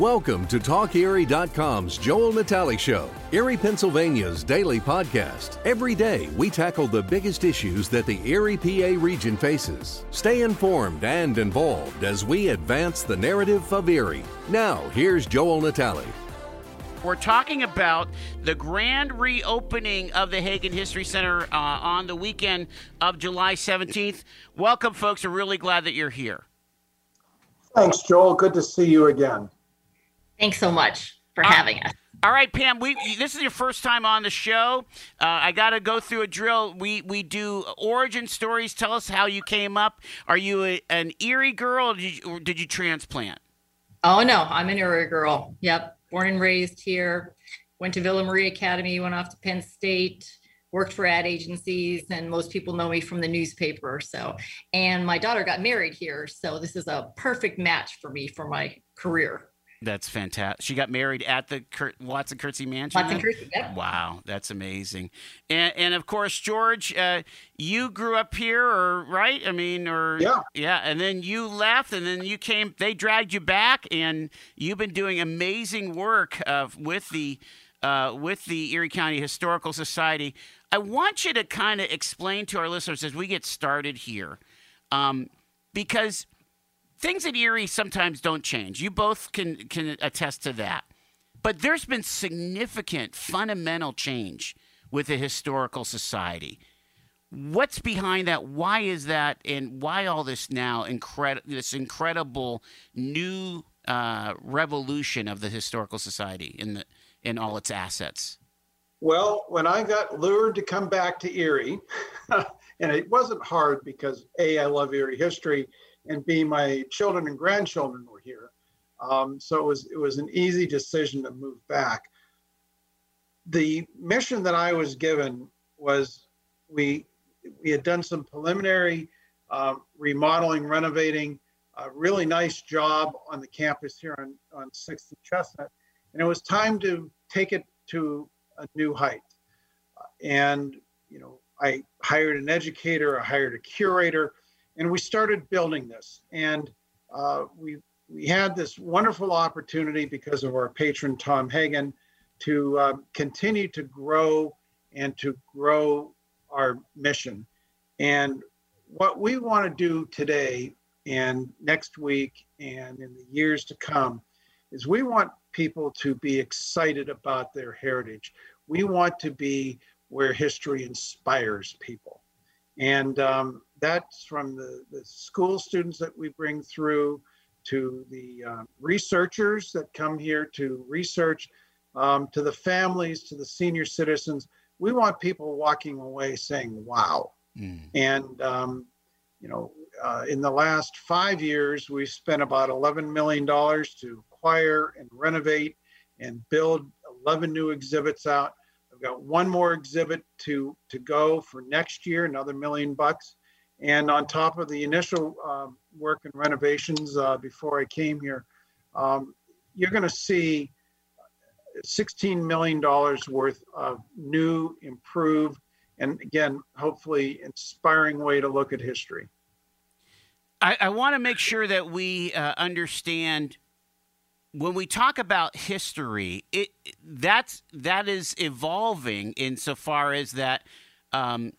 Welcome to TalkErie.com's Joel Natale Show, Erie, Pennsylvania's daily podcast. Every day, we tackle the biggest issues that the Erie PA region faces. Stay informed and involved as we advance the narrative of Erie. Now, here's Joel Natale. We're talking about the grand reopening of the Hagen History Center uh, on the weekend of July 17th. Welcome, folks. We're really glad that you're here. Thanks, Joel. Good to see you again. Thanks so much for uh, having us. All right, Pam. We this is your first time on the show. Uh, I got to go through a drill. We we do origin stories. Tell us how you came up. Are you a, an Erie girl, or did, you, or did you transplant? Oh no, I'm an Erie girl. Yep, born and raised here. Went to Villa Maria Academy. Went off to Penn State. Worked for ad agencies, and most people know me from the newspaper. So, and my daughter got married here, so this is a perfect match for me for my career. That's fantastic. She got married at the Kurt, Watson Curtze Mansion. Watson Curtze, yep. Wow, that's amazing. And, and of course, George, uh, you grew up here, or right? I mean, or yeah, yeah. And then you left, and then you came. They dragged you back, and you've been doing amazing work uh, with the uh, with the Erie County Historical Society. I want you to kind of explain to our listeners as we get started here, um, because things at Erie sometimes don't change. You both can can attest to that. But there's been significant fundamental change with the historical society. What's behind that? Why is that? And why all this now incredible this incredible new uh, revolution of the historical society in the in all its assets? Well, when I got lured to come back to Erie, and it wasn't hard because A, I love Erie history, and B, my children and grandchildren were here. Um, so it was it was an easy decision to move back. The mission that I was given was we we had done some preliminary uh, remodeling, renovating, a really nice job on the campus here on on Sixth and Chestnut, and it was time to take it to a new height. and you know, I hired an educator, I hired a curator, and we started building this. And uh, we we had this wonderful opportunity because of our patron Tom Hagen to uh, continue to grow and to grow our mission. And what we want to do today and next week and in the years to come is we want people to be excited about their heritage. We want to be where history inspires people. And um, that's from the, the school students that we bring through to the uh, researchers that come here to research, um, to the families, to the senior citizens. We want people walking away saying, wow. Mm. And, um, you know, uh, in the last five years, we've spent about $11 million to acquire and renovate and build 11 new exhibits out. I've got one more exhibit to, to go for next year, another million bucks. And on top of the initial um, work and renovations uh, before I came here, um, you're going to see $16 million worth of new, improved, and again, hopefully inspiring way to look at history. I, I want to make sure that we uh, understand when we talk about history, it that's that is evolving insofar as that um,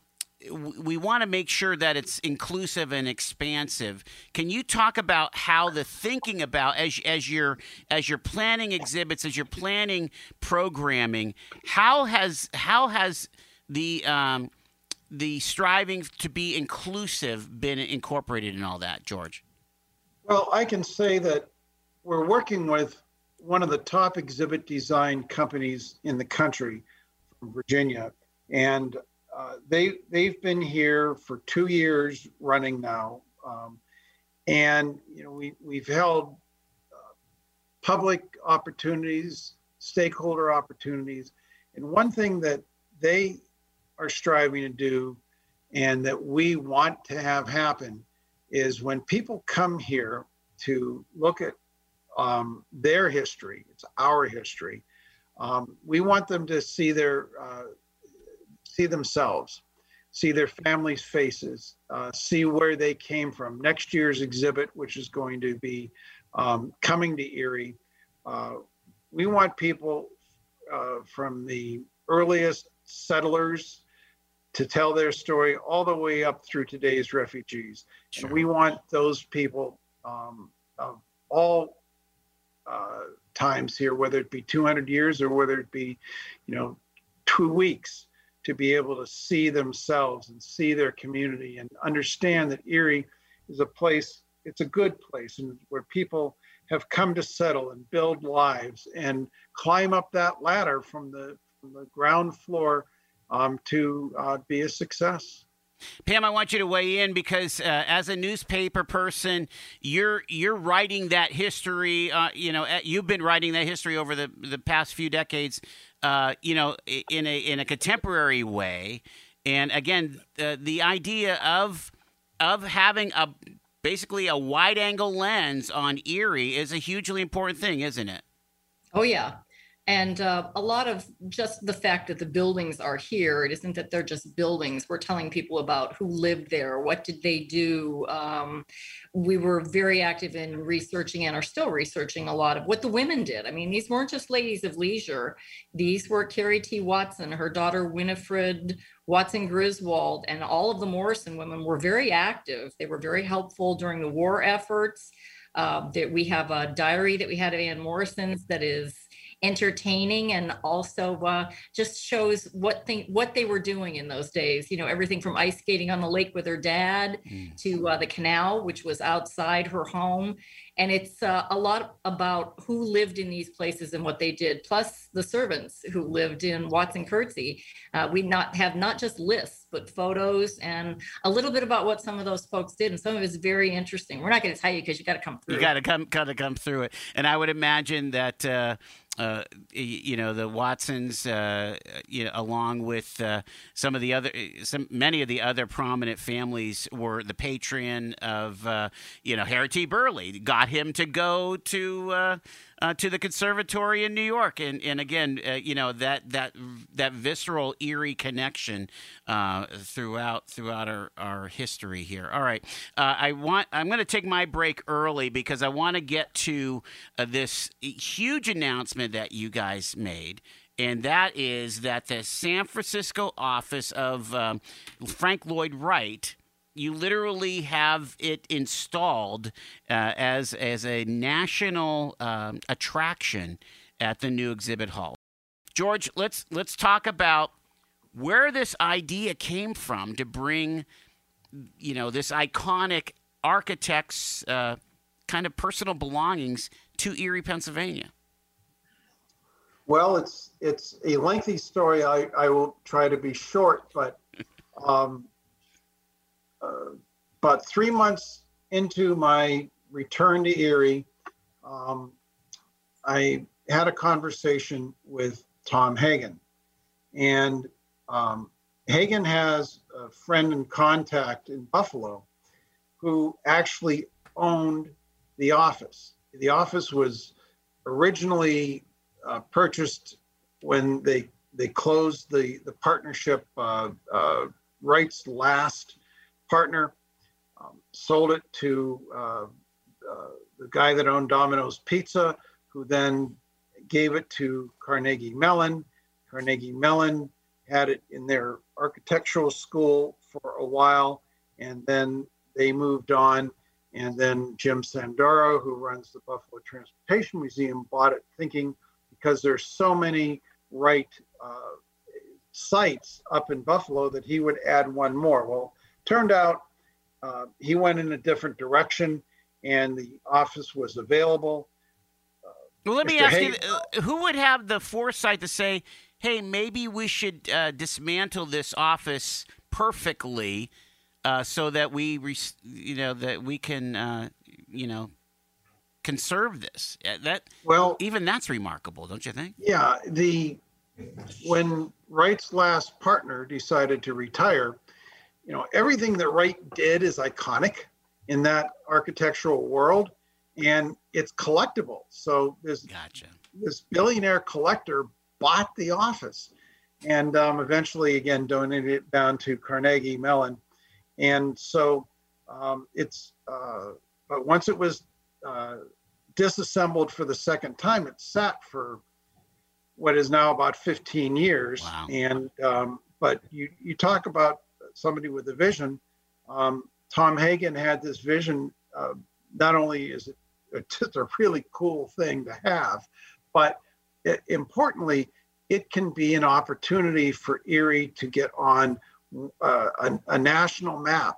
we want to make sure that it's inclusive and expansive. Can you talk about how the thinking about as as you're as you're planning exhibits, as you're planning programming, how has how has the um, the striving to be inclusive been incorporated in all that, George? Well, I can say that we're working with one of the top exhibit design companies in the country from Virginia, and uh, they they've been here for two years running now, um, and you know we we've held uh, public opportunities, stakeholder opportunities, and one thing that they are striving to do, and that we want to have happen, is when people come here to look at um, their history, it's our history. Um, we want them to see their uh, see themselves, see their families' faces, uh, see where they came from. Next year's exhibit, which is going to be um, coming to Erie, Uh, we want people uh, from the earliest settlers to tell their story all the way up through today's refugees. Sure. And we want those people um, of all uh, times here, whether it be 200 years or whether it be, you know, two weeks, to be able to see themselves and see their community and understand that Erie is a place, it's a good place and where people have come to settle and build lives and climb up that ladder from the, from the ground floor um, to uh, be a success. Pam, I want you to weigh in because uh, as a newspaper person, you're you're writing that history. Uh, you know, you've been writing that history over the the past few decades. Uh, you know, in a in a contemporary way, and again, the idea of of having a basically a wide angle lens on Erie is a hugely important thing, isn't it? Oh yeah, and uh, a lot of just the fact that the buildings are here, it isn't that they're just buildings. We're telling people about who lived there, what did they do. Um, we were very active in researching and are still researching a lot of what the women did. I mean, these weren't just ladies of leisure. These were Carrie T. Watson, her daughter Winifred Watson Griswold, and all of the Morrison women were very active. They were very helpful during the war efforts. Uh, that we have a diary that we had of Ann Morrison's that is entertaining and also uh, just shows what thing what they were doing in those days. You know, everything from ice skating on the lake with her dad mm. to uh, the canal, which was outside her home, and it's uh, a lot about who lived in these places and what they did, plus the servants who lived in Watson Curtze. Uh, we not have not just lists, but photos and a little bit about what some of those folks did, and some of it's very interesting. We're not going to tell you because you got to come through. You got to come, got to come through it, and I would imagine that uh, uh, you know the Watsons, uh, you know, along with uh, some of the other, some many of the other prominent families were the patron of uh, you know Harry T. Burleigh. Got him to go to uh, to the conservatory in New York, and and again, uh, you know that that that visceral Erie connection uh, throughout throughout our, our history here. All right, uh, I want I'm going to take my break early because I want to get to uh, this huge announcement that you guys made. And that is that the San Francisco office of um, Frank Lloyd Wright you literally have it installed uh, as as a national um, attraction at the new exhibit hall. George, let's let's talk about where this idea came from to bring, you know, this iconic architect's uh, kind of personal belongings to Erie, Pennsylvania. Well, it's it's a lengthy story. I, I will try to be short, but um, about three months into my return to Erie, um, I had a conversation with Tom Hagen. And um, Hagen has a friend and contact in Buffalo who actually owned the office. The office was originally uh, purchased when they they closed the the partnership uh, uh, Wright's last partner, um, sold it to uh, uh, the guy that owned Domino's Pizza, who then gave it to Carnegie Mellon. Carnegie Mellon had it in their architectural school for a while, and then they moved on. And then Jim Sandoro, who runs the Buffalo Transportation Museum, bought it, thinking because there's so many Wright uh, sites up in Buffalo that he would add one more. Well, Turned out uh, he went in a different direction and the office was available. Uh, well, let Mr. me ask Hay- you uh, who would have the foresight to say, hey, maybe we should uh, dismantle this office perfectly uh, so that we, you know, that we can, uh, you know, conserve this. That well, even that's remarkable, don't you think? Yeah, the when Wright's last partner decided to retire, you know, everything that Wright did is iconic in that architectural world and it's collectible. So this, gotcha. this billionaire collector bought the office and um, eventually again donated it down to Carnegie Mellon. And so um, it's, uh, but once it was uh, disassembled for the second time. It sat for what is now about 15 years. Wow. And um, but you you talk about somebody with a vision. Um, Tom Hagen had this vision. Uh, not only is it just a really cool thing to have, but it, importantly, it can be an opportunity for Erie to get on uh, a, a national map.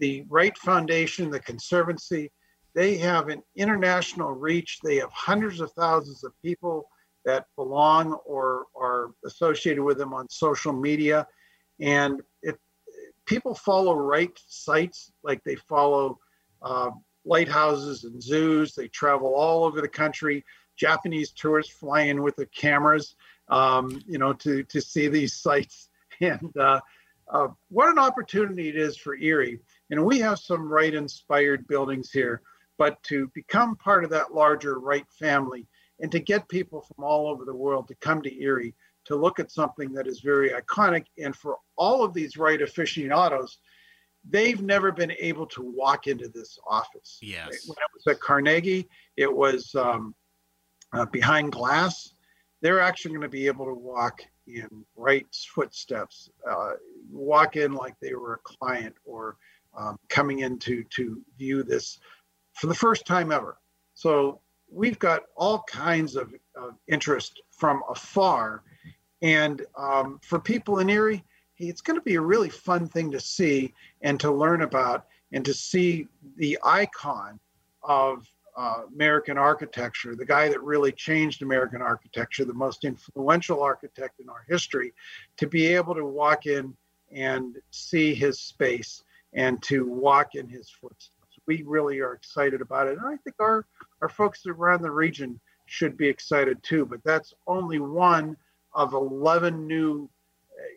The Wright Foundation, the Conservancy, they have an international reach. They have hundreds of thousands of people that belong or are associated with them on social media. And if people follow Wright sites, like they follow uh, lighthouses and zoos, they travel all over the country. Japanese tourists fly in with their cameras, um, you know, to, to see these sites. And uh, uh, what an opportunity it is for Erie. And we have some Wright inspired buildings here, but to become part of that larger Wright family and to get people from all over the world to come to Erie to look at something that is very iconic. And for all of these Wright aficionados, they've never been able to walk into this office. Yes. When it was at Carnegie, it was um, uh, behind glass. They're actually going to be able to walk in Wright's footsteps, uh, walk in like they were a client or um, coming in to, to view this for the first time ever. So we've got all kinds of, of interest from afar. And um, for people in Erie, it's going to be a really fun thing to see and to learn about and to see the icon of uh, American architecture, the guy that really changed American architecture, the most influential architect in our history, to be able to walk in and see his space and to walk in his footsteps. We really are excited about it. And I think our our folks around the region should be excited too. But that's only one of 11 new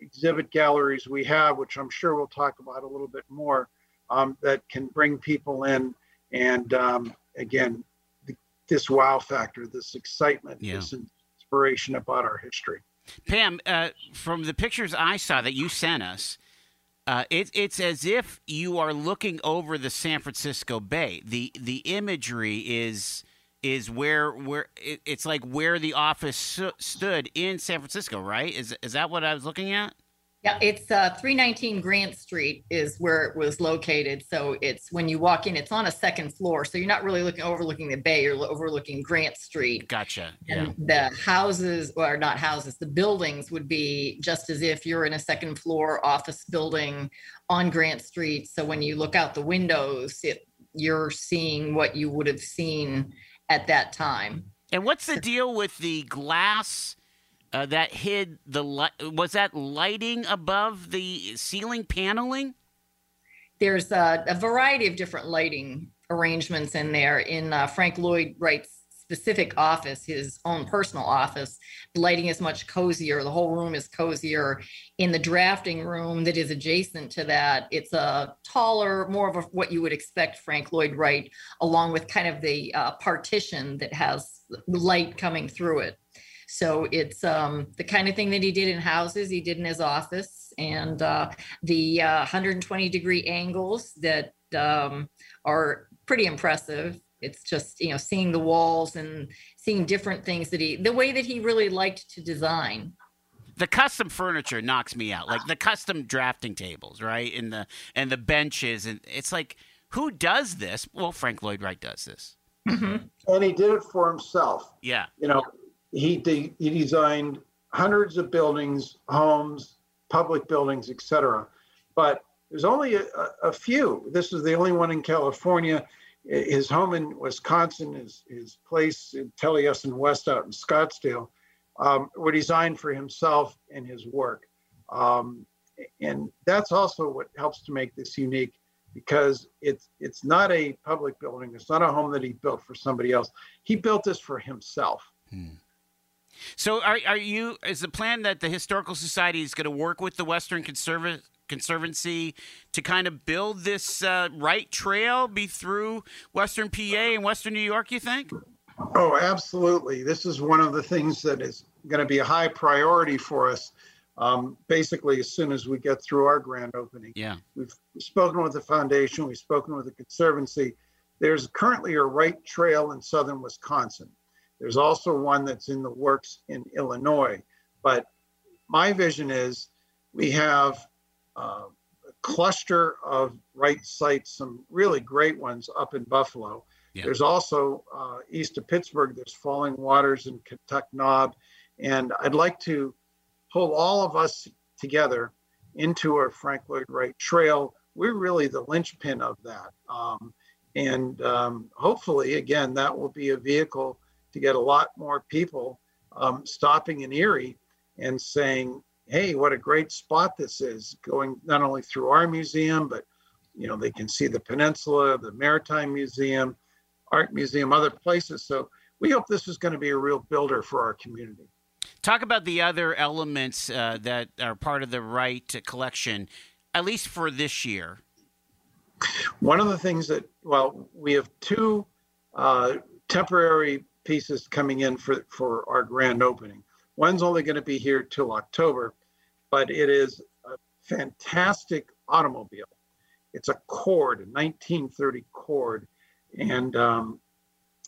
exhibit galleries we have, which I'm sure we'll talk about a little bit more, um, that can bring people in and um, again, the, this wow factor, this excitement, yeah. this inspiration about our history. Pam, uh, from the pictures I saw that you sent us, uh, it, it's as if you are looking over the San Francisco Bay. the The imagery is is where where it, it's like where the office stood in San Francisco, right? Is is that what I was looking at? Yeah, it's uh, 319 Grant Street is where it was located. So it's when you walk in, it's on a second floor. So you're not really looking overlooking the bay, you're overlooking Grant Street. Gotcha. And yeah. the houses, or not houses, the buildings would be just as if you're in a second floor office building on Grant Street. So when you look out the windows, it, you're seeing what you would have seen at that time. And what's the deal with the glass? uh, that hid the light. Was that lighting above the ceiling paneling? There's a, a variety of different lighting arrangements in there. In uh, Frank Lloyd Wright's specific office, his own personal office, the lighting is much cozier. The whole room is cozier. In the drafting room that is adjacent to that, it's a taller, more of a, what you would expect Frank Lloyd Wright, along with kind of the uh, partition that has light coming through it. So it's um, the kind of thing that he did in houses, he did in his office, and uh, the uh, 120 degree angles that um, are pretty impressive. It's just you know seeing the walls and seeing different things that he, the way that he really liked to design the custom furniture knocks me out like the custom drafting tables right and the and the benches and it's like who does this well frank lloyd wright does this mm-hmm. and he did it for himself yeah you know he, de- he designed hundreds of buildings, homes, public buildings, etc. But there's only a, a, few. This is the only one in California. His home in Wisconsin, his, his place in Taliesin West out in Scottsdale, um, were designed for himself and his work. Um, and that's also what helps to make this unique because it's it's not a public building. It's not a home that he built for somebody else. He built this for himself. Hmm. So, are are you? Is the plan that the historical society is going to work with the Western Conserva- Conservancy to kind of build this uh, Wright trail be through Western PA and Western New York? You think? Oh, absolutely. This is one of the things that is going to be a high priority for us. Um, basically, as soon as we get through our grand opening, yeah, we've spoken with the foundation, we've spoken with the conservancy. There's currently a Wright Trail in southern Wisconsin. There's also one that's in the works in Illinois. But my vision is we have uh, a cluster of Wright sites, some really great ones up in Buffalo. Yeah. There's also uh, east of Pittsburgh, there's Falling Waters and Kentuck Knob. And I'd like to pull all of us together into a Frank Lloyd Wright trail. We're really the linchpin of that. Um, and um, hopefully, again, that will be a vehicle to get a lot more people um, stopping in Erie and saying, hey, what a great spot this is, going not only through our museum, but you know, they can see the peninsula, the Maritime Museum, Art Museum, other places. So we hope this is going to be a real builder for our community. Talk about the other elements uh, that are part of the Wright collection, at least for this year. One of the things that, well, we have two uh, temporary pieces coming in for, for our grand opening. One's only going to be here till October, but it is a fantastic automobile. It's a Cord, a 1930 Cord. And um,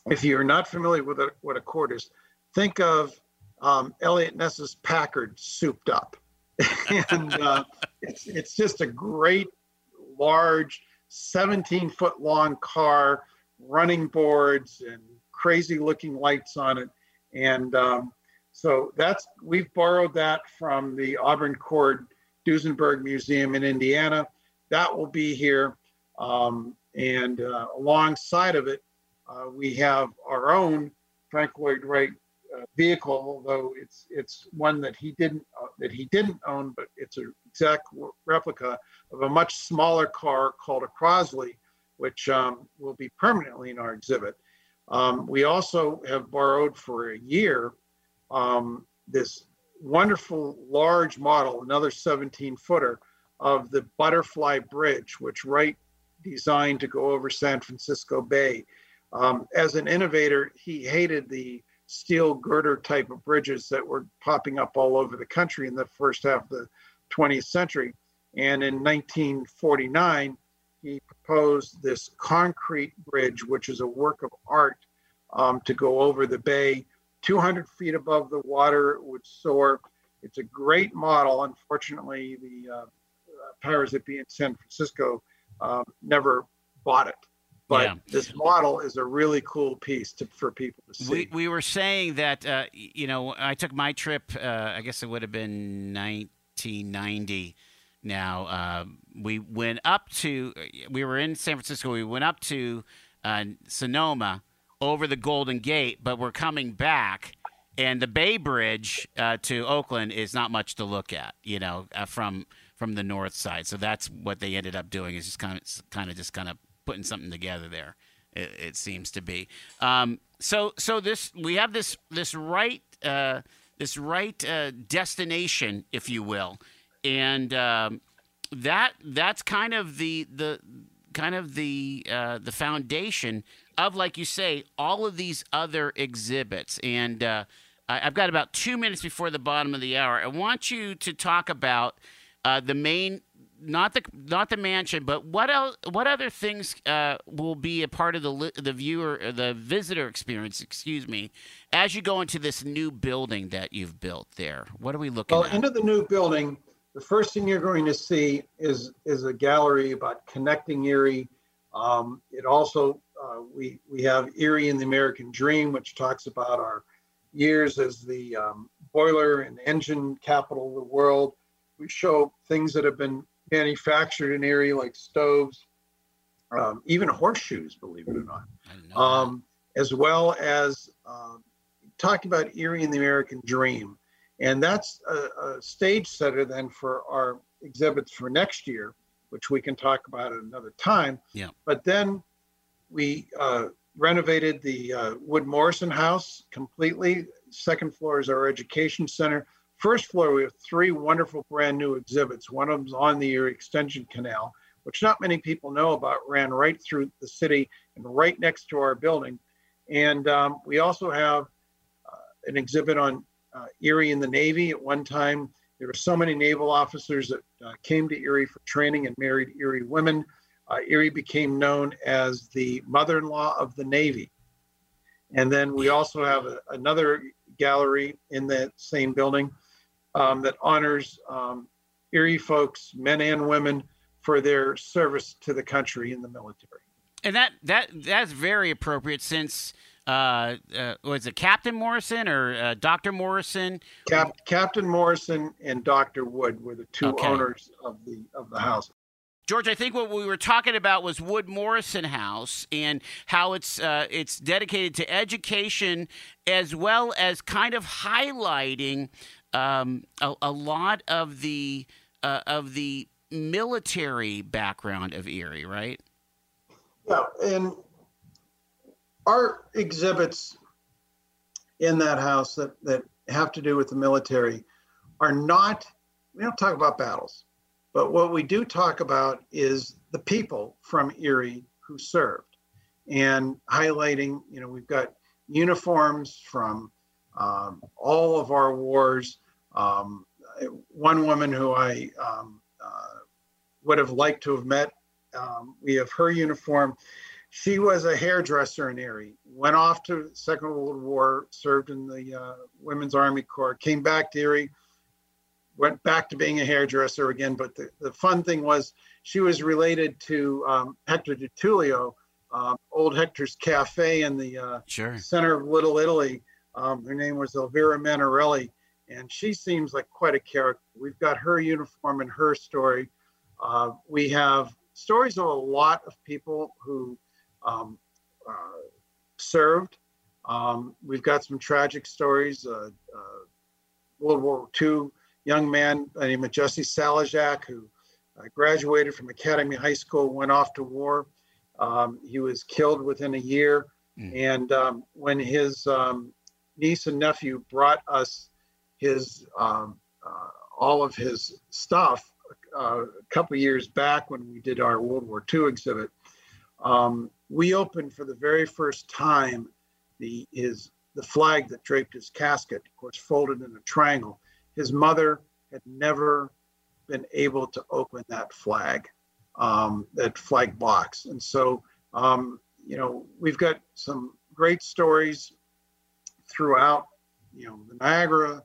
if you're not familiar with a, what a Cord is, think of um, Eliot Ness's Packard souped up. and uh, it's, it's just a great, large, 17 foot long car, running boards and crazy looking lights on it. And um, so that's, we've borrowed that from the Auburn Cord Duesenberg Museum in Indiana. That will be here. Um, and uh, alongside of it, uh, we have our own Frank Lloyd Wright uh, vehicle, although it's it's one that he didn't uh, that he didn't own, but it's an exact replica of a much smaller car called a Crosley, which um, will be permanently in our exhibit. Um, we also have borrowed for a year um, this wonderful large model, another 17 footer of the Butterfly Bridge, which Wright designed to go over San Francisco Bay. Um, as an innovator, he hated the steel girder type of bridges that were popping up all over the country in the first half of the 20th century. And in 1949, he proposed this concrete bridge, which is a work of art um, to go over the bay 200 feet above the water. It would soar. It's a great model. Unfortunately, the uh, powers that be in San Francisco um, never bought it. But yeah. this model is a really cool piece to, for people to see. We, we were saying that, uh, you know, I took my trip, uh, I guess it would have been 1990 now. Uh, we went up to, we were in San Francisco, we went up to uh, Sonoma over the Golden Gate, but we're coming back. And the Bay Bridge uh, to Oakland is not much to look at, you know, uh, from from the north side. So that's what they ended up doing is just kind of kind of just kind of putting something together there. It, it seems to be. Um, so so this we have this this Wright uh, this Wright uh, destination, if you will, and um, that that's kind of the the kind of the uh, the foundation of, like you say, all of these other exhibits. And uh, I've got about two minutes before the bottom of the hour. I want you to talk about uh, the main, not the not the mansion, but what else? What other things uh, will be a part of the the viewer, the visitor experience? Excuse me, as you go into this new building that you've built there. What are we looking well, at? into the new building, the first thing you're going to see is is a gallery about connecting Erie. Um, it also uh, we we have Erie and the American Dream, which talks about our years as the um, boiler and engine capital of the world. We show things that have been manufactured in Erie, like stoves, um, even horseshoes, believe it or not, um, as well as uh, talking about Erie and the American Dream. And that's a, a stage setter then for our exhibits for next year, which we can talk about at another time. Yeah. But then we uh, renovated the uh, Wood Morrison House completely. Second floor is our education center. First floor, we have three wonderful brand new exhibits. One of them's on the Erie Extension Canal, which not many people know about, ran right through the city and right next to our building. And um, we also have uh, an exhibit on uh, Erie in the Navy. At one time, there were so many naval officers that uh, came to Erie for training and married Erie women. uh, Erie became known as the mother-in-law of the Navy. And then we also have a, another gallery in that same building um, that honors um, Erie folks, men and women, for their service to the country in the military. And that that that's very appropriate since uh, uh, was it Captain Morrison or uh, Dr. Morrison? Cap- Captain Morrison and Dr. Wood were the two okay. owners of the of the house. George, I think what we were talking about was Wood Morrison House and how it's uh, it's dedicated to education as well as kind of highlighting um, a, a, lot of the uh, of the military background of Erie, right? Yeah, and our exhibits in that house that, that have to do with the military are not, we don't talk about battles, but what we do talk about is the people from Erie who served and highlighting, you know, we've got uniforms from um, all of our wars. Um, one woman who I um, uh, would have liked to have met um, we have her uniform. She was a hairdresser in Erie, went off to Second World War, served in the uh, Women's Army Corps, came back to Erie, went back to being a hairdresser again. But the, the fun thing was she was related to um, Hector DiTullio, um, old Hector's Cafe in the uh, sure. center of Little Italy. Um, her name was Elvira Manarelli, and she seems like quite a character. We've got her uniform and her story. Uh, we have stories of a lot of people who um, uh, served. Um, we've got some tragic stories. Uh, uh, World War II young man by the name of Jesse Salajak, who uh, graduated from Academy High School, went off to war. Um, he was killed within a year. Mm. And um, when his um, niece and nephew brought us his um, uh, all of his stuff, uh, a couple years back when we did our World War II exhibit, um, we opened for the very first time the his the flag that draped his casket, of course, folded in a triangle. His mother had never been able to open that flag, um, that flag box, and so um, you know we've got some great stories throughout, you know, the Niagara,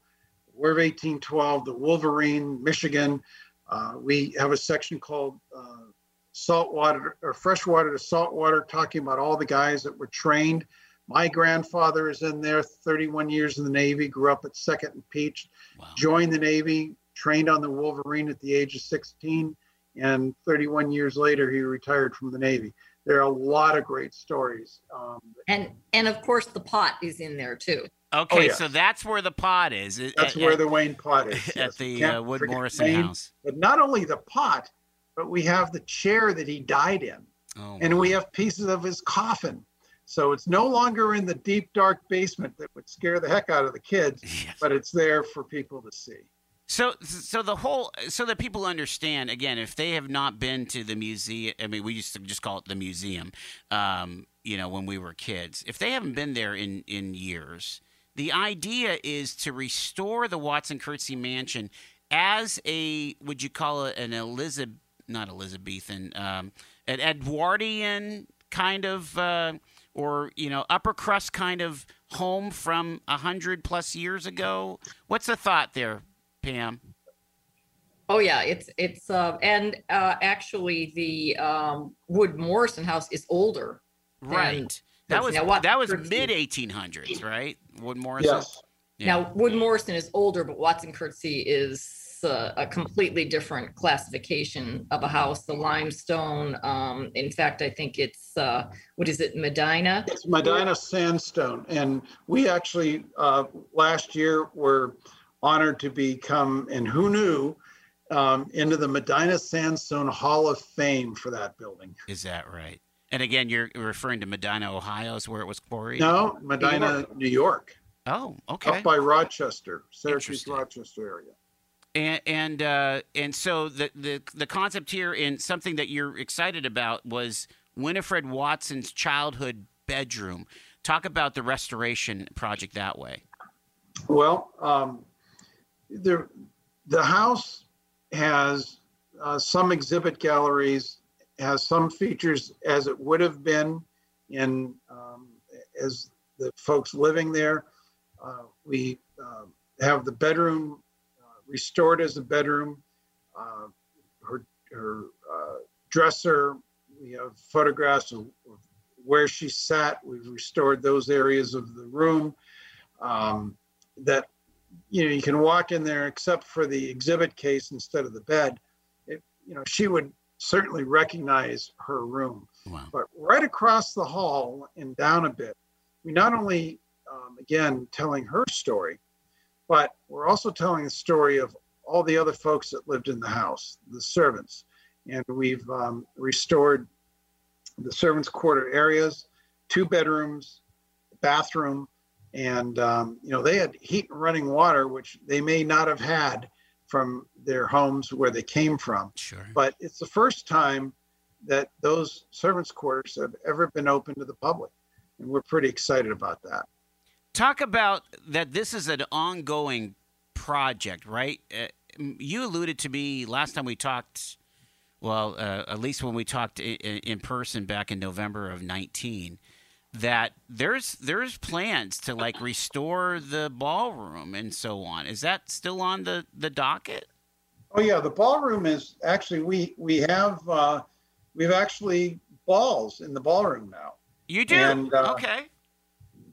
War of 1812, the Wolverine, Michigan, uh, we have a section called uh, saltwater or freshwater to saltwater, talking about all the guys that were trained. My grandfather is in there, 31 years in the Navy, grew up at Second and Peach, wow. joined the Navy, trained on the Wolverine at the age of 16, and 31 years later, he retired from the Navy. There are a lot of great stories. Um, and and of course, the pot is in there too. Okay, oh, yeah. so that's where the pot is. That's at, where the Wayne pot is. Yes. At the uh, Wood Morrison Wayne, house. But not only the pot, but we have the chair that he died in. Oh, and we have pieces of his coffin. So it's no longer in the deep, dark basement that would scare the heck out of the kids, yes. but it's there for people to see. So, so the whole, so that people understand again, if they have not been to the museum, I mean, we used to just call it the museum, um, you know, when we were kids. If they haven't been there in in years, the idea is to restore the Watson Curtze Mansion as a, would you call it an Elizabeth, not Elizabethan, um, an Edwardian kind of, uh, or, you know, upper crust kind of home from a hundred plus years ago? What's the thought there, Pam? Oh yeah, it's it's uh, and uh, actually the um, Wood Morrison house is older. Right. That was now, that was mid 1800s, right? Wood Morrison. Yes. Yeah. Now Wood Morrison is older, but Watson Curtze is uh, a completely different classification of a house. The limestone. Um, in fact, I think it's uh, what is it, Medina? It's Medina sandstone, and we actually uh, last year were honored to become, and who knew, um, into the Medina Sandstone Hall of Fame for that building. Is that right? And again, you're referring to Medina, Ohio, is where it was quarried. No, Medina, New York. Oh, okay. Up by Rochester, Syracuse, Rochester area. And and uh, and so the, the the concept here and something that you're excited about was Winifred Watson's childhood bedroom. Talk about the restoration project that way. Well, um, the the house has uh, some exhibit galleries has some features as it would have been in um, as the folks living there. Uh, we uh, have the bedroom restored as a bedroom. Uh, her her uh, dresser. We have photographs of, of, where she sat. We've restored those areas of the room um, that you know you can walk in there except for the exhibit case instead of the bed. It, you know she would certainly recognize her room. Wow. But right across the hall and down a bit, we not only um, again telling her story, but we're also telling the story of all the other folks that lived in the house, the servants. And we've um, restored the servants' quarter areas, two bedrooms, bathroom, and um, you know they had heat and running water, which they may not have had from their homes where they came from. Sure. But it's the first time that those servants' quarters have ever been open to the public, and we're pretty excited about that. Talk about that. This is an ongoing project, right? Uh, you alluded to me last time we talked. Well, uh, at least when we talked in, in person back in November of 19 that there's there's plans to like restore the ballroom and so on. Is that still on the the docket? Oh yeah, the ballroom is actually we we have uh, we've actually balls in the ballroom now. You do and, uh, okay.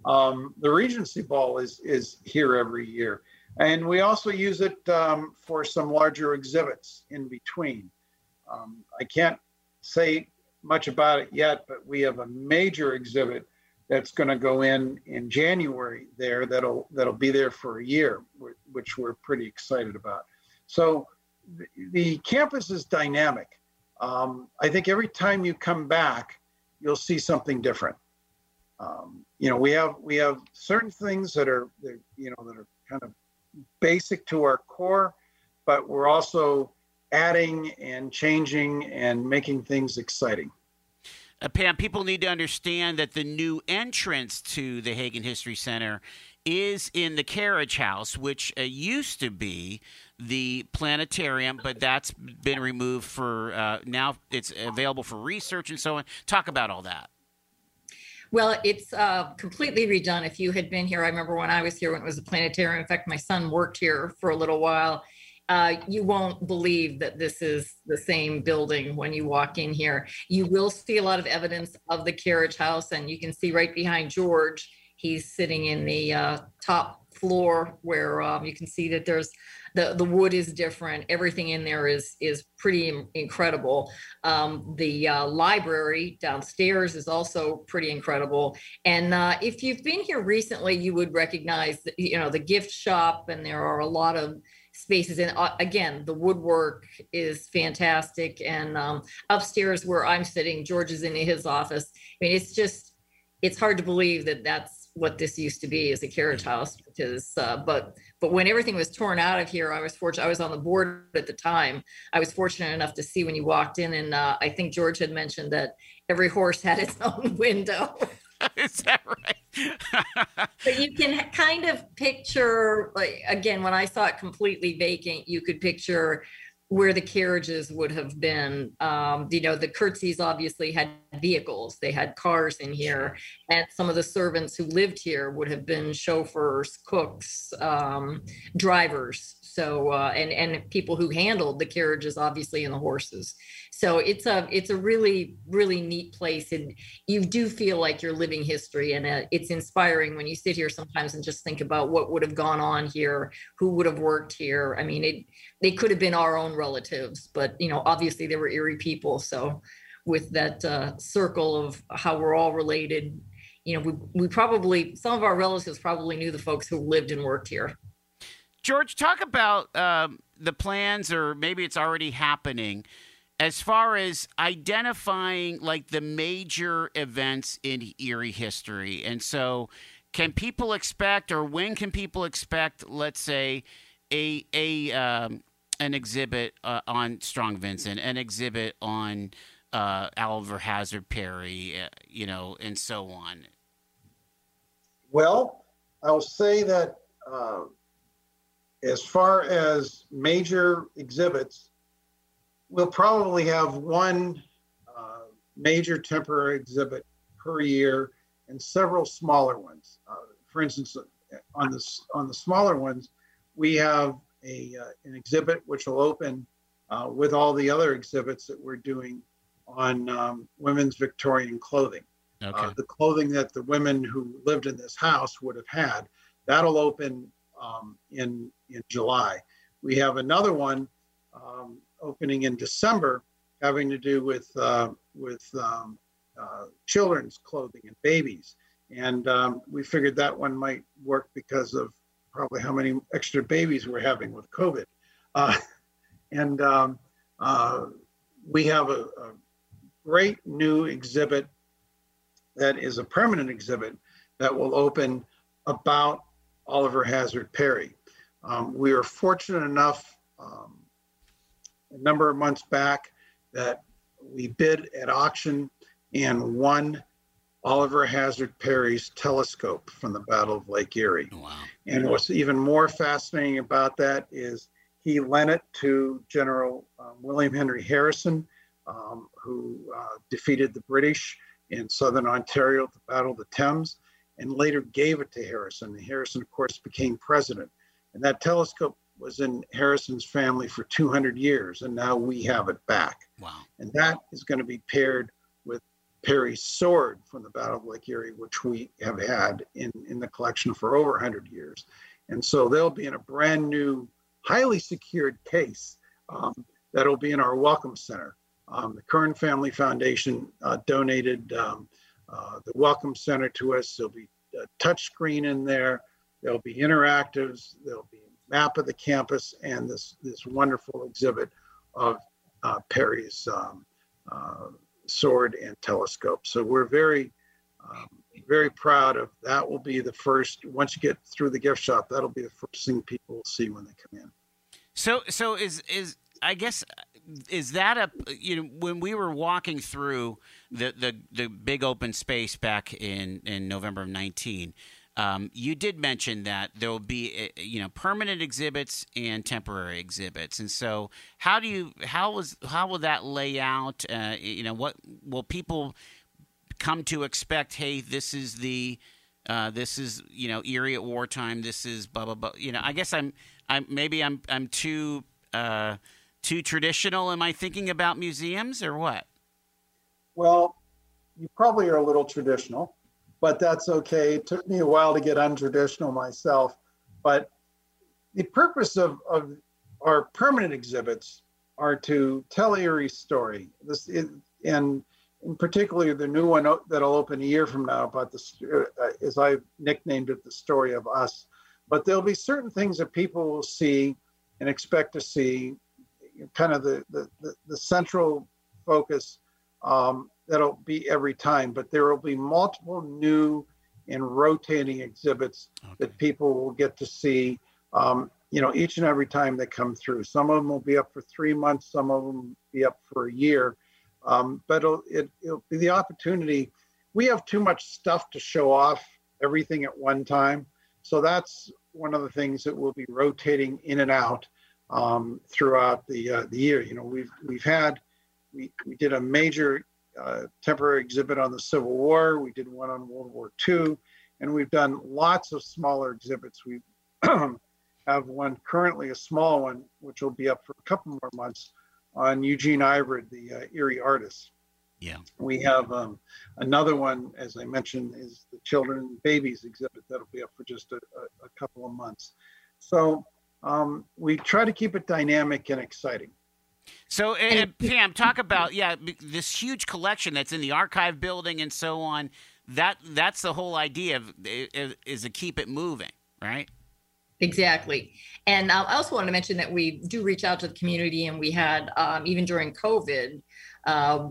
Um, the Regency Ball is is here every year, and we also use it um, for some larger exhibits in between. Um, I can't say much about it yet, but we have a major exhibit that's going to go in in January there that'll that'll be there for a year, which we're pretty excited about. So the, the campus is dynamic. Um, I think every time you come back, you'll see something different. Um, you know, we have we have certain things that are you know that are kind of basic to our core, but we're also adding and changing and making things exciting. Uh, Pam, people need to understand that the new entrance to the Hagen History Center is in the carriage house, which uh, used to be the planetarium, but that's been removed for uh, now. It's available for research and so on. Talk about all that. Well, it's uh, completely redone. If you had been here, I remember when I was here when it was a planetarium. In fact, my son worked here for a little while uh, you won't believe that this is the same building when you walk in here. You will see a lot of evidence of the carriage house, and you can see right behind George, he's sitting in the uh, top floor where um, you can see that there's the the wood is different. Everything in there is is pretty incredible. Um, the uh, library downstairs is also pretty incredible. And uh, if you've been here recently, you would recognize that, you know the gift shop, and there are a lot of spaces and uh, again the woodwork is fantastic and um, upstairs where i'm sitting george is in his office i mean it's just it's hard to believe that that's what this used to be as a carriage house because uh, but but when everything was torn out of here i was fortunate i was on the board at the time i was fortunate enough to see when you walked in and uh, i think george had mentioned that every horse had its own window Is that right? but you can kind of picture, like, again, when I saw it completely vacant, you could picture where the carriages would have been. Um, you know, the Curtzes obviously had vehicles, they had cars in here, and some of the servants who lived here would have been chauffeurs, cooks, um, drivers. So, uh, and and people who handled the carriages, obviously, and the horses. So it's a it's a really really neat place and you do feel like you're living history and uh, it's inspiring when you sit here sometimes and just think about what would have gone on here who would have worked here. I mean it they could have been our own relatives but you know obviously they were erie people. So with that uh, circle of how we're all related you know we, we probably some of our relatives probably knew the folks who lived and worked here george talk about um, the plans or maybe it's already happening as far as identifying like the major events in Erie history. And so, can people expect, or when can people expect, let's say, a a um, an exhibit uh, on Strong Vincent, an exhibit on uh, Oliver Hazard Perry, uh, you know, and so on? Well, I'll say that uh, as far as major exhibits, we'll probably have one major temporary exhibit per year and several smaller ones. Uh, for instance, on the, on the smaller ones, we have a, uh, an exhibit which will open uh, with all the other exhibits that we're doing on um, women's Victorian clothing. Okay. Uh, the clothing that the women who lived in this house would have had. That'll open um, in in July. We have another one um, opening in December, having to do with uh, with um, uh, children's clothing and babies. And um, we figured that one might work because of probably how many extra babies we're having with COVID. Uh, and um, uh, we have a, a great new exhibit that is a permanent exhibit that will open about Oliver Hazard Perry. Um, we were fortunate enough um, a number of months back that we bid at auction and won Oliver Hazard Perry's telescope from the Battle of Lake Erie. Wow. And what's even more fascinating about that is he lent it to General um, William Henry Harrison, um, who uh, defeated the British in southern Ontario at the Battle of the Thames, and later gave it to Harrison. And Harrison, of course, became president. And that telescope was in Harrison's family for 200 years, and now we have it back. Wow. And that is going to be paired with Perry's sword from the Battle of Lake Erie, which we have had in, in the collection for over 100 years. And so they'll be in a brand new, highly secured case um, that'll be in our Welcome Center. Um, the Kern Family Foundation uh, donated um, uh, the Welcome Center to us. There'll be a touch screen in there. There'll be interactives. There'll be a map of the campus and this this wonderful exhibit of uh, Perry's um, uh, sword and telescope. So we're very um, very proud of that. Will be the first once you get through the gift shop. That'll be the first thing people will see when they come in. So so is is I guess is that a you know when we were walking through the the, the big open space back in in November of 19 um, you did mention that there will be eh, eh, you know permanent exhibits and temporary exhibits. And so how do you how was how will that lay out? Uh, you know what will people come to expect hey this is the uh, this is you know Erie at wartime this is blah blah blah you know I guess I'm I'm maybe I'm I'm too uh, too traditional? Am I thinking about museums or what? Well, you probably are a little traditional, but that's okay. It took me a while to get untraditional myself. But the purpose of, of our permanent exhibits are to tell Erie's story. This and in particular the new one that'll open a year from now about the uh, as I've nicknamed it the story of us. But there'll be certain things that people will see and expect to see kind of the, the, the, the central focus um, that'll be every time, but there will be multiple new and rotating exhibits okay. that people will get to see, um, you know, each and every time they come through. Some of them will be up for three months, some of them will be up for a year, um, but it'll, it, will be the opportunity. We have too much stuff to show off everything at one time. So that's one of the things that we'll be rotating in and out um, throughout the uh, the year. You know, we've we've had we we did a major uh, temporary exhibit on the Civil War. We did one on World War II, and we've done lots of smaller exhibits. We have one currently, a small one, which will be up for a couple more months on Eugene Iverd, the uh, Erie artist. Yeah. We have um, another one, as I mentioned, is the Children and Babies exhibit that'll be up for just a, a, a couple of months. So um, we try to keep it dynamic and exciting. So, and, Pam, talk about yeah this huge collection that's in the archive building and so on. That that's the whole idea of is to keep it moving, right? Exactly. And I also want to mention that we do reach out to the community, and we had um, even during COVID, uh,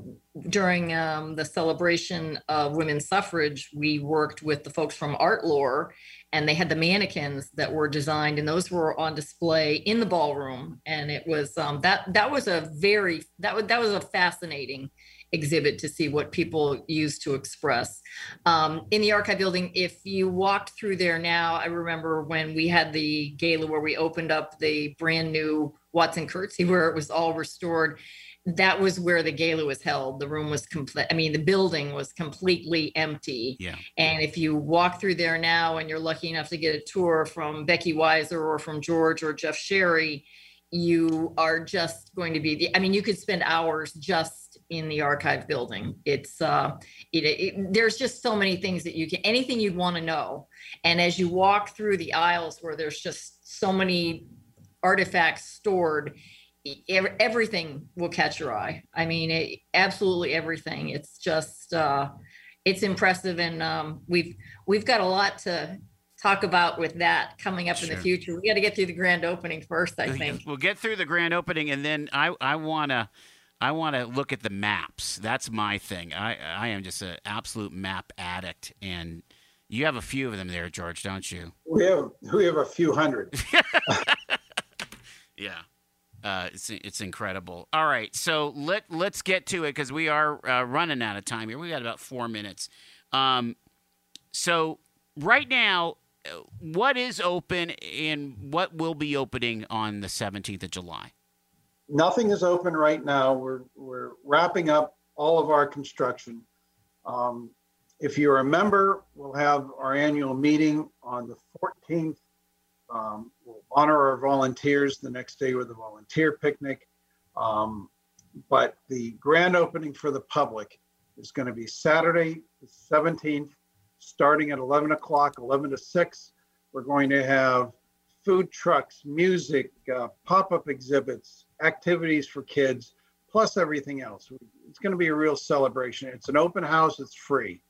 during um, the celebration of women's suffrage, we worked with the folks from Art Lore and they had the mannequins that were designed and those were on display in the ballroom. And it was um, that that was a very that was that was a fascinating exhibit to see what people used to express. Um, in the archive building if you walked through there now i remember when we had the gala where we opened up the brand new watson Curtze where it was all restored that was where the gala was held. The room was complete. I mean, the building was completely empty. Yeah. And if you walk through there now and you're lucky enough to get a tour from Becky Weiser or from George or Jeff Sherry, you are just going to be the, I mean, you could spend hours just in the archive building. It's, uh, it, it, there's just so many things that you can, anything you'd want to know. And as you walk through the aisles where there's just so many artifacts stored, everything will catch your eye. I mean, it, absolutely everything. It's just uh, it's impressive, and um, we've we've got a lot to talk about with that coming up sure. in the future. We got to get through the grand opening first, I think. We'll get through the grand opening, and then I I want to. I want to look at the maps. That's my thing. I I am just an absolute map addict, and you have a few of them there, George, don't you? We have we have a few hundred. yeah. Uh, it's it's incredible. All right, so let let's get to it because we are uh, running out of time here. We got about four minutes. Um, so right now, uh, what is open and what will be opening on the seventeenth of July? Nothing is open right now. We're we're wrapping up all of our construction. Um, if you're a member, we'll have our annual meeting on the 14th um, we'll honor our volunteers the next day with a volunteer picnic. Um, but the grand opening for the public is going to be Saturday, the 17th, starting at 11 o'clock, 11 to 6. We're going to have food trucks, music, uh, pop up exhibits, activities for kids, plus everything else. It's going to be a real celebration. It's an open house, it's free.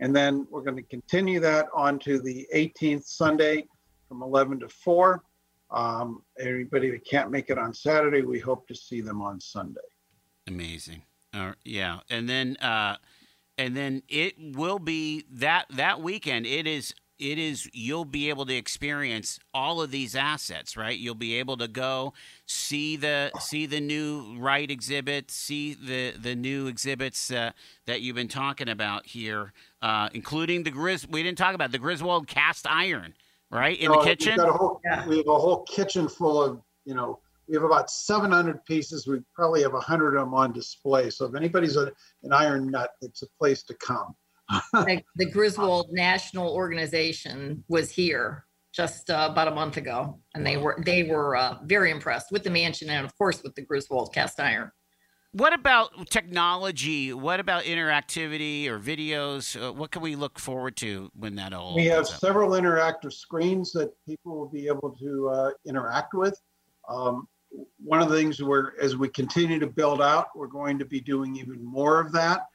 And then we're going to continue that on to the 18th Sunday from 11 to 4. Um, anybody that can't make it on Saturday, we hope to see them on Sunday. Amazing. Uh, yeah, and then uh, and then it will be that that weekend. It is it is you'll be able to experience all of these assets right you'll be able to go see the see the new Wright exhibit see the the new exhibits uh, that you've been talking about here uh, including the gris we didn't talk about the griswold cast iron right in the kitchen. Whole, yeah. We have a whole kitchen full of you know. We have about 700 pieces. We probably have 100 of them on display. So if anybody's a, an iron nut, it's a place to come. like the Griswold National Organization was here just uh, about a month ago, and they were they were uh, very impressed with the mansion and of course with the Griswold cast iron. What about technology? What about interactivity or videos? Uh, what can we look forward to when that all? We have several interactive screens that people will be able to uh, interact with. Um, one of the things where, as we continue to build out, we're going to be doing even more of that.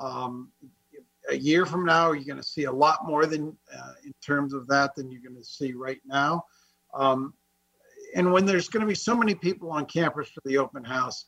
Um, a year from now, you're going to see a lot more than uh, in terms of that than you're going to see right now. Um, and when there's going to be so many people on campus for the open house,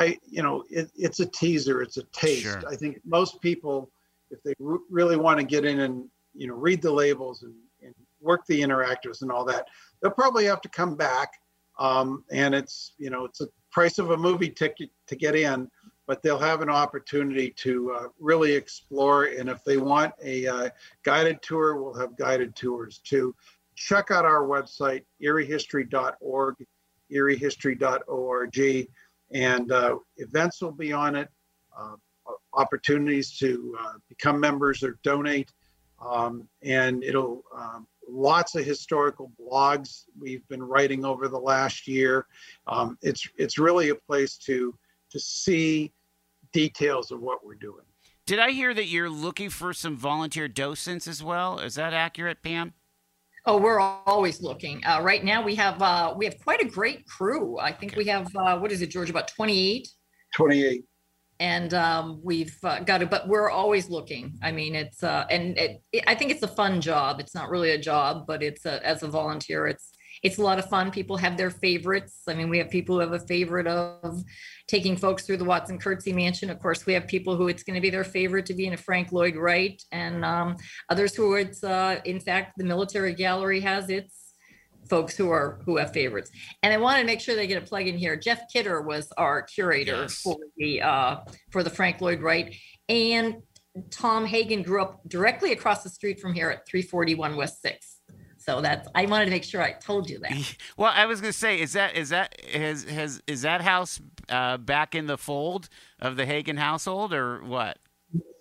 I, you know, it, it's a teaser, it's a taste. Sure. I think most people, if they r- really want to get in and, you know, read the labels and, and, work the interactives and all that, they'll probably have to come back. Um, and it's, you know, it's a price of a movie ticket to get in, but they'll have an opportunity to uh, really explore. And if they want a uh, guided tour, we'll have guided tours too. Check out our website, eriehistory.org, eriehistory.org and uh, events will be on it, uh, opportunities to uh, become members or donate, um, and it'll um, lots of historical blogs we've been writing over the last year. Um, it's it's really a place to to see details of what we're doing. Did I hear that you're looking for some volunteer docents as well? Is that accurate, Pam? Oh, we're always looking. Uh, right now, we have uh, we have quite a great crew. I think we have uh, what is it, George? About twenty eight. Twenty eight. And um, we've uh, got it, but we're always looking. I mean, it's uh, and it, it, I think it's a fun job. It's not really a job, but it's a, as a volunteer, it's it's a lot of fun. People have their favorites. I mean, we have people who have a favorite of taking folks through the Watson Curtze Mansion. Of course, we have people who it's going to be their favorite to be in a Frank Lloyd Wright, and um, others who it's, uh, in fact, the Military Gallery has its folks who are who have favorites. And I want to make sure they get a plug in here. Jeff Kidder was our curator yes. for the uh, for the Frank Lloyd Wright, and Tom Hagen grew up directly across the street from here at 341 West Sixth. So that's I wanted to make sure I told you that. Well, I was going to say, is that is that has has is that house uh, back in the fold of the Hagen household, or what?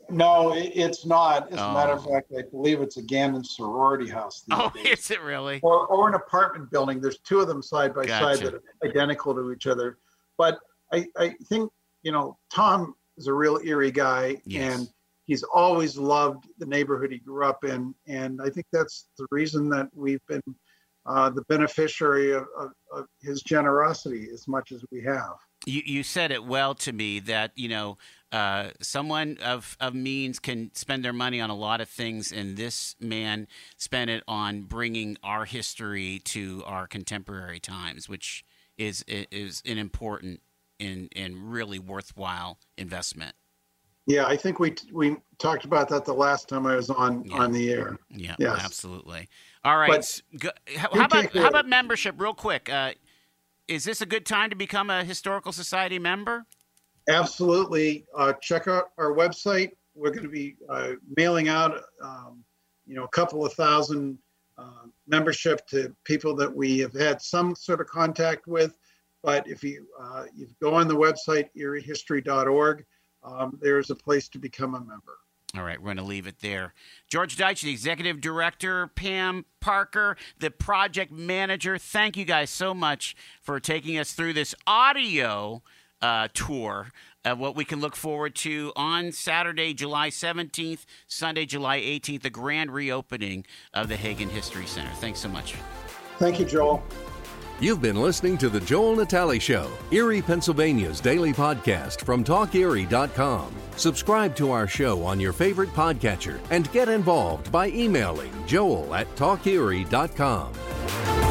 No, it, it's not. As a matter of Oh. fact, I believe it's a Gannon sorority house. these Oh, days. is it really? or, or an apartment building. There's two of them side by Gotcha. side that are identical to each other. But I, I think, you know, Tom is a real Erie guy Yes. and he's always loved the neighborhood he grew up in. And I think that's the reason that we've been uh, the beneficiary of, of, of his generosity as much as we have. You you said it well to me that you know uh, someone of of means can spend their money on a lot of things, and this man spent it on bringing our history to our contemporary times, which is is an important and and really worthwhile investment. Yeah, I think we we talked about that the last time I was on Yeah. on the air. Yeah, Yes. absolutely. All right. Go- how, about how about membership, real quick? Uh, is this a good time to become a historical society member? Absolutely. Uh, check out our website. We're going to be uh, mailing out, um, you know, a couple of thousand uh, membership to people that we have had some sort of contact with. But if you uh, you go on the website eriehistory.org, um, there's a place to become a member. All right, we're going to leave it there. George Deitch, the executive director, Pam Parker, the project manager. Thank you guys so much for taking us through this audio uh, tour of what we can look forward to on Saturday, July 17th, Sunday, July 18th, the grand reopening of the Hagen History Center. Thanks so much. Thank you, Joel. You've been listening to The Joel Natali Show, Erie, Pennsylvania's daily podcast from TalkErie.com. Subscribe to our show on your favorite podcatcher and get involved by emailing joel at TalkErie.com.